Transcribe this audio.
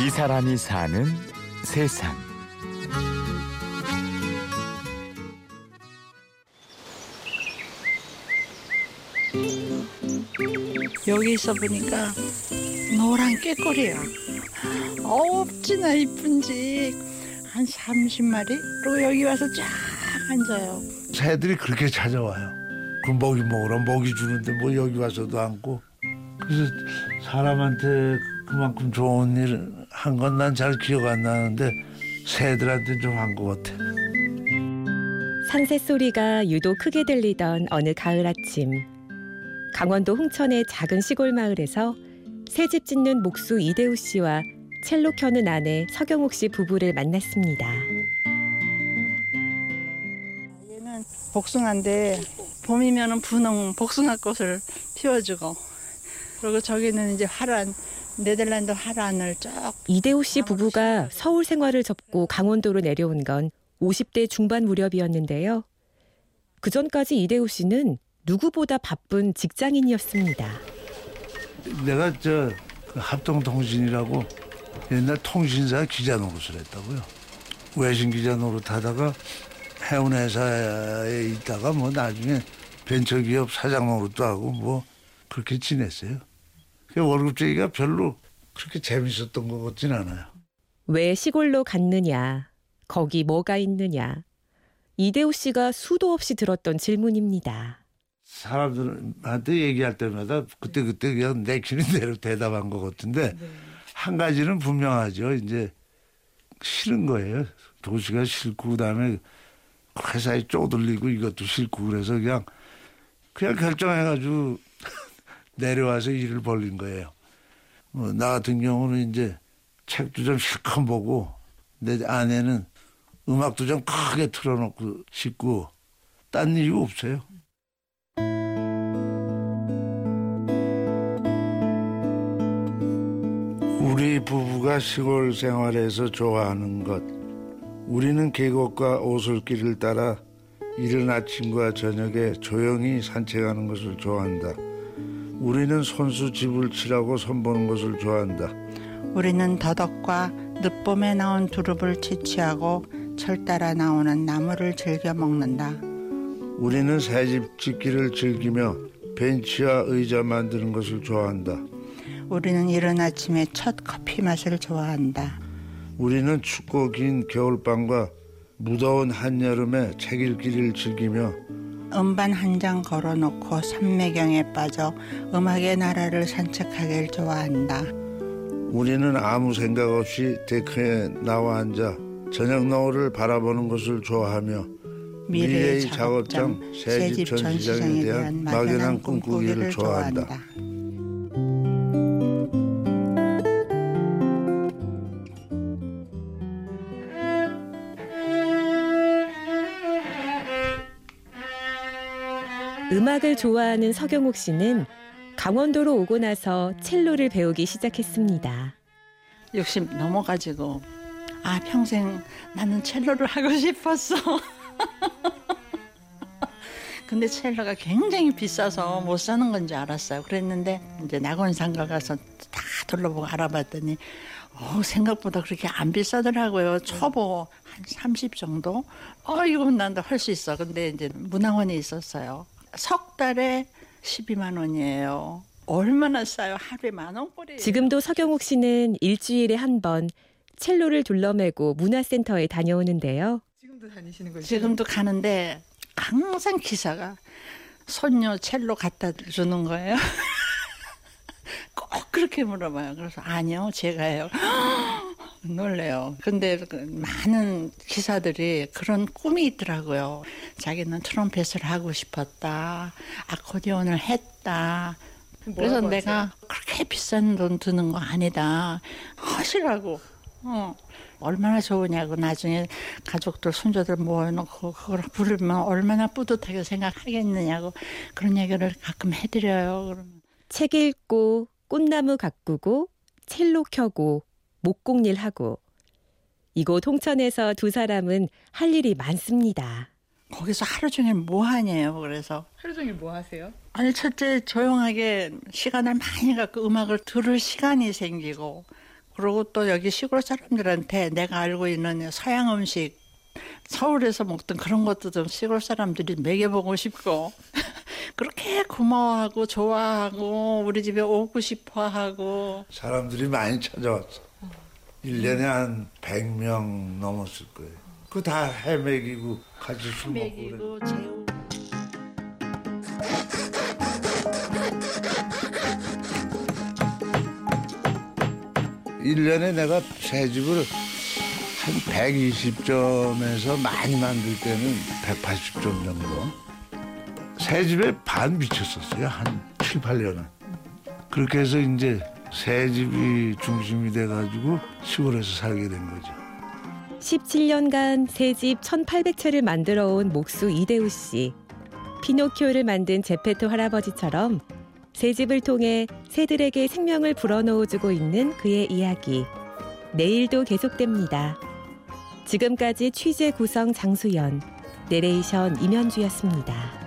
이 사람이 사는 세상. 여기 있어 보니까 노란 깨꼬리야. 어찌나 이쁜지 한 30마리? 그리고 여기 와서 쫙 앉아요. 새들이 그렇게 찾아와요. 그 먹이 먹으러 먹이 주는데 뭐 여기 와서도 앉고. 그래서 사람한테 그만큼 좋은 일 한 건 난 잘 기억 안 나는데 새들한테 좀 한 것 같아. 산새 소리가 유독 크게 들리던 어느 가을 아침. 강원도 홍천의 작은 시골 마을에서 새집 짓는 목수 이대우 씨와 첼로 켜는 아내 서경옥 씨 부부를 만났습니다. 얘는 복숭아인데 봄이면은 분홍 복숭아 꽃을 피워주고 그리고 저기는 이제 화란 네덜란드 화란을 쭉 이대호 씨 부부가 서울 생활을 접고 강원도로 내려온 건 50대 중반 무렵이었는데요. 그 전까지 이대호 씨는 누구보다 바쁜 직장인이었습니다. 내가 저 합동통신이라고 옛날 통신사 기자 노릇을 했다고요. 외신 기자 노릇 하다가 해운 회사에 있다가 뭐 나중에 벤처기업 사장 노릇도 하고 뭐 그렇게 지냈어요. 그 월급제기가 별로 그렇게 재밌었던 것 같진 않아요. 왜 시골로 갔느냐, 거기 뭐가 있느냐. 이대호 씨가 수도 없이 들었던 질문입니다. 사람들한테 얘기할 때마다 그때 그때 그냥 내키는 대로 대답한 것 같은데 한 가지는 분명하죠. 이제 싫은 거예요. 도시가 싫고 그다음에 회사에 쪼들리고 이것도 싫고 그래서 그냥 그냥 결정해가지고 내려와서 일을 벌린 거예요. 뭐 나 같은 경우는 이제 책도 좀 실컷 보고 내 아내는 음악도 좀 크게 틀어놓고 싶고 딴 이유 없어요. 우리 부부가 시골 생활에서 좋아하는 것. 우리는 계곡과 오솔길을 따라 이른 아침과 저녁에 조용히 산책하는 것을 좋아한다. 우리는 손수 집을 칠하고 선보는 것을 좋아한다. 우리는 더덕과 늦봄에 나온 두릅을 채취하고 철 따라 나오는 나무를 즐겨 먹는다. 우리는 새집 짓기를 즐기며 벤치와 의자 만드는 것을 좋아한다. 우리는 이른 아침에 첫 커피 맛을 좋아한다. 우리는 춥고 긴 겨울밤과 무더운 한여름에 책 읽기를 즐기며 음반 한 장 걸어놓고 산매경에 빠져 음악의 나라를 산책하길 좋아한다. 우리는 아무 생각 없이 데크에 나와 앉아 저녁 노을을 바라보는 것을 좋아하며 미래의 작업장 새집 전시장에 대한 막연한 꿈꾸기를 좋아한다. 음악을 좋아하는 서경옥 씨는 강원도로 오고 나서 첼로를 배우기 시작했습니다. 60 넘어가지고 아 평생 나는 첼로를 하고 싶었어. 근데 첼로가 굉장히 비싸서 못 사는 건지 알았어요. 그랬는데 이제 낙원상가 가서 다 둘러보고 알아봤더니 어, 생각보다 그렇게 안 비싸더라고요. 초보 한 30 정도? 어, 이거 난도 할수 있어. 근데 이제 문화원에 있었어요. 석 달에 12만 원이에요. 얼마나 싸요? 하루에 만 원꼴이에요. 지금도 서경옥 씨는 일주일에 한 번 첼로를 둘러매고 문화센터에 다녀오는데요. 지금도 다니시는 거죠? 지금도 가는데 항상 기사가 손녀 첼로 갖다 주는 거예요. 꼭 그렇게 물어봐요. 그래서 아니요, 제가요. 놀래요. 근데 그 많은 기사들이 그런 꿈이 있더라고요. 자기는 트럼펫을 하고 싶었다. 아코디언을 했다. 그래서 내가 그렇게 비싼 돈 드는 거 아니다. 하시라고. 어. 얼마나 좋으냐고 나중에 가족들 손자들 모아놓고 그걸 부르면 얼마나 뿌듯하게 생각하겠느냐고 그런 얘기를 가끔 해드려요. 그러면 책 읽고 꽃나무 가꾸고 첼로 켜고 목공일 하고 이곳 홍천에서 두 사람은 할 일이 많습니다. 거기서 하루 종일 뭐 하냐요. 그래서 하루 종일 뭐 하세요? 아니 첫째 조용하게 시간을 많이 갖고 음악을 들을 시간이 생기고 그리고 또 여기 시골 사람들한테 내가 알고 있는 서양 음식 서울에서 먹던 그런 것도 좀 시골 사람들이 먹여보고 싶고 그렇게 고마워하고 좋아하고 우리 집에 오고 싶어하고 사람들이 많이 찾아왔어. 일년에 한 100명 넘었을 거예요. 그거 다 해먹이고 같이 술 먹고 그래. 먹이고 재우고 일년에 내가 새 집을 한 120점에서 많이 만들 때는 180점 정도. 새 집에 반 미쳤었어요. 한 7, 8년은. 그렇게 해서 이제 새 집이 중심이 돼가지고 시골에서 살게 된 거죠. 17년간 새 집 1800채를 만들어 온 목수 이대우 씨. 피노키오를 만든 제페토 할아버지처럼 새 집을 통해 새들에게 생명을 불어넣어 주고 있는 그의 이야기. 내일도 계속됩니다. 지금까지 취재 구성 장수연, 내레이션 임현주였습니다.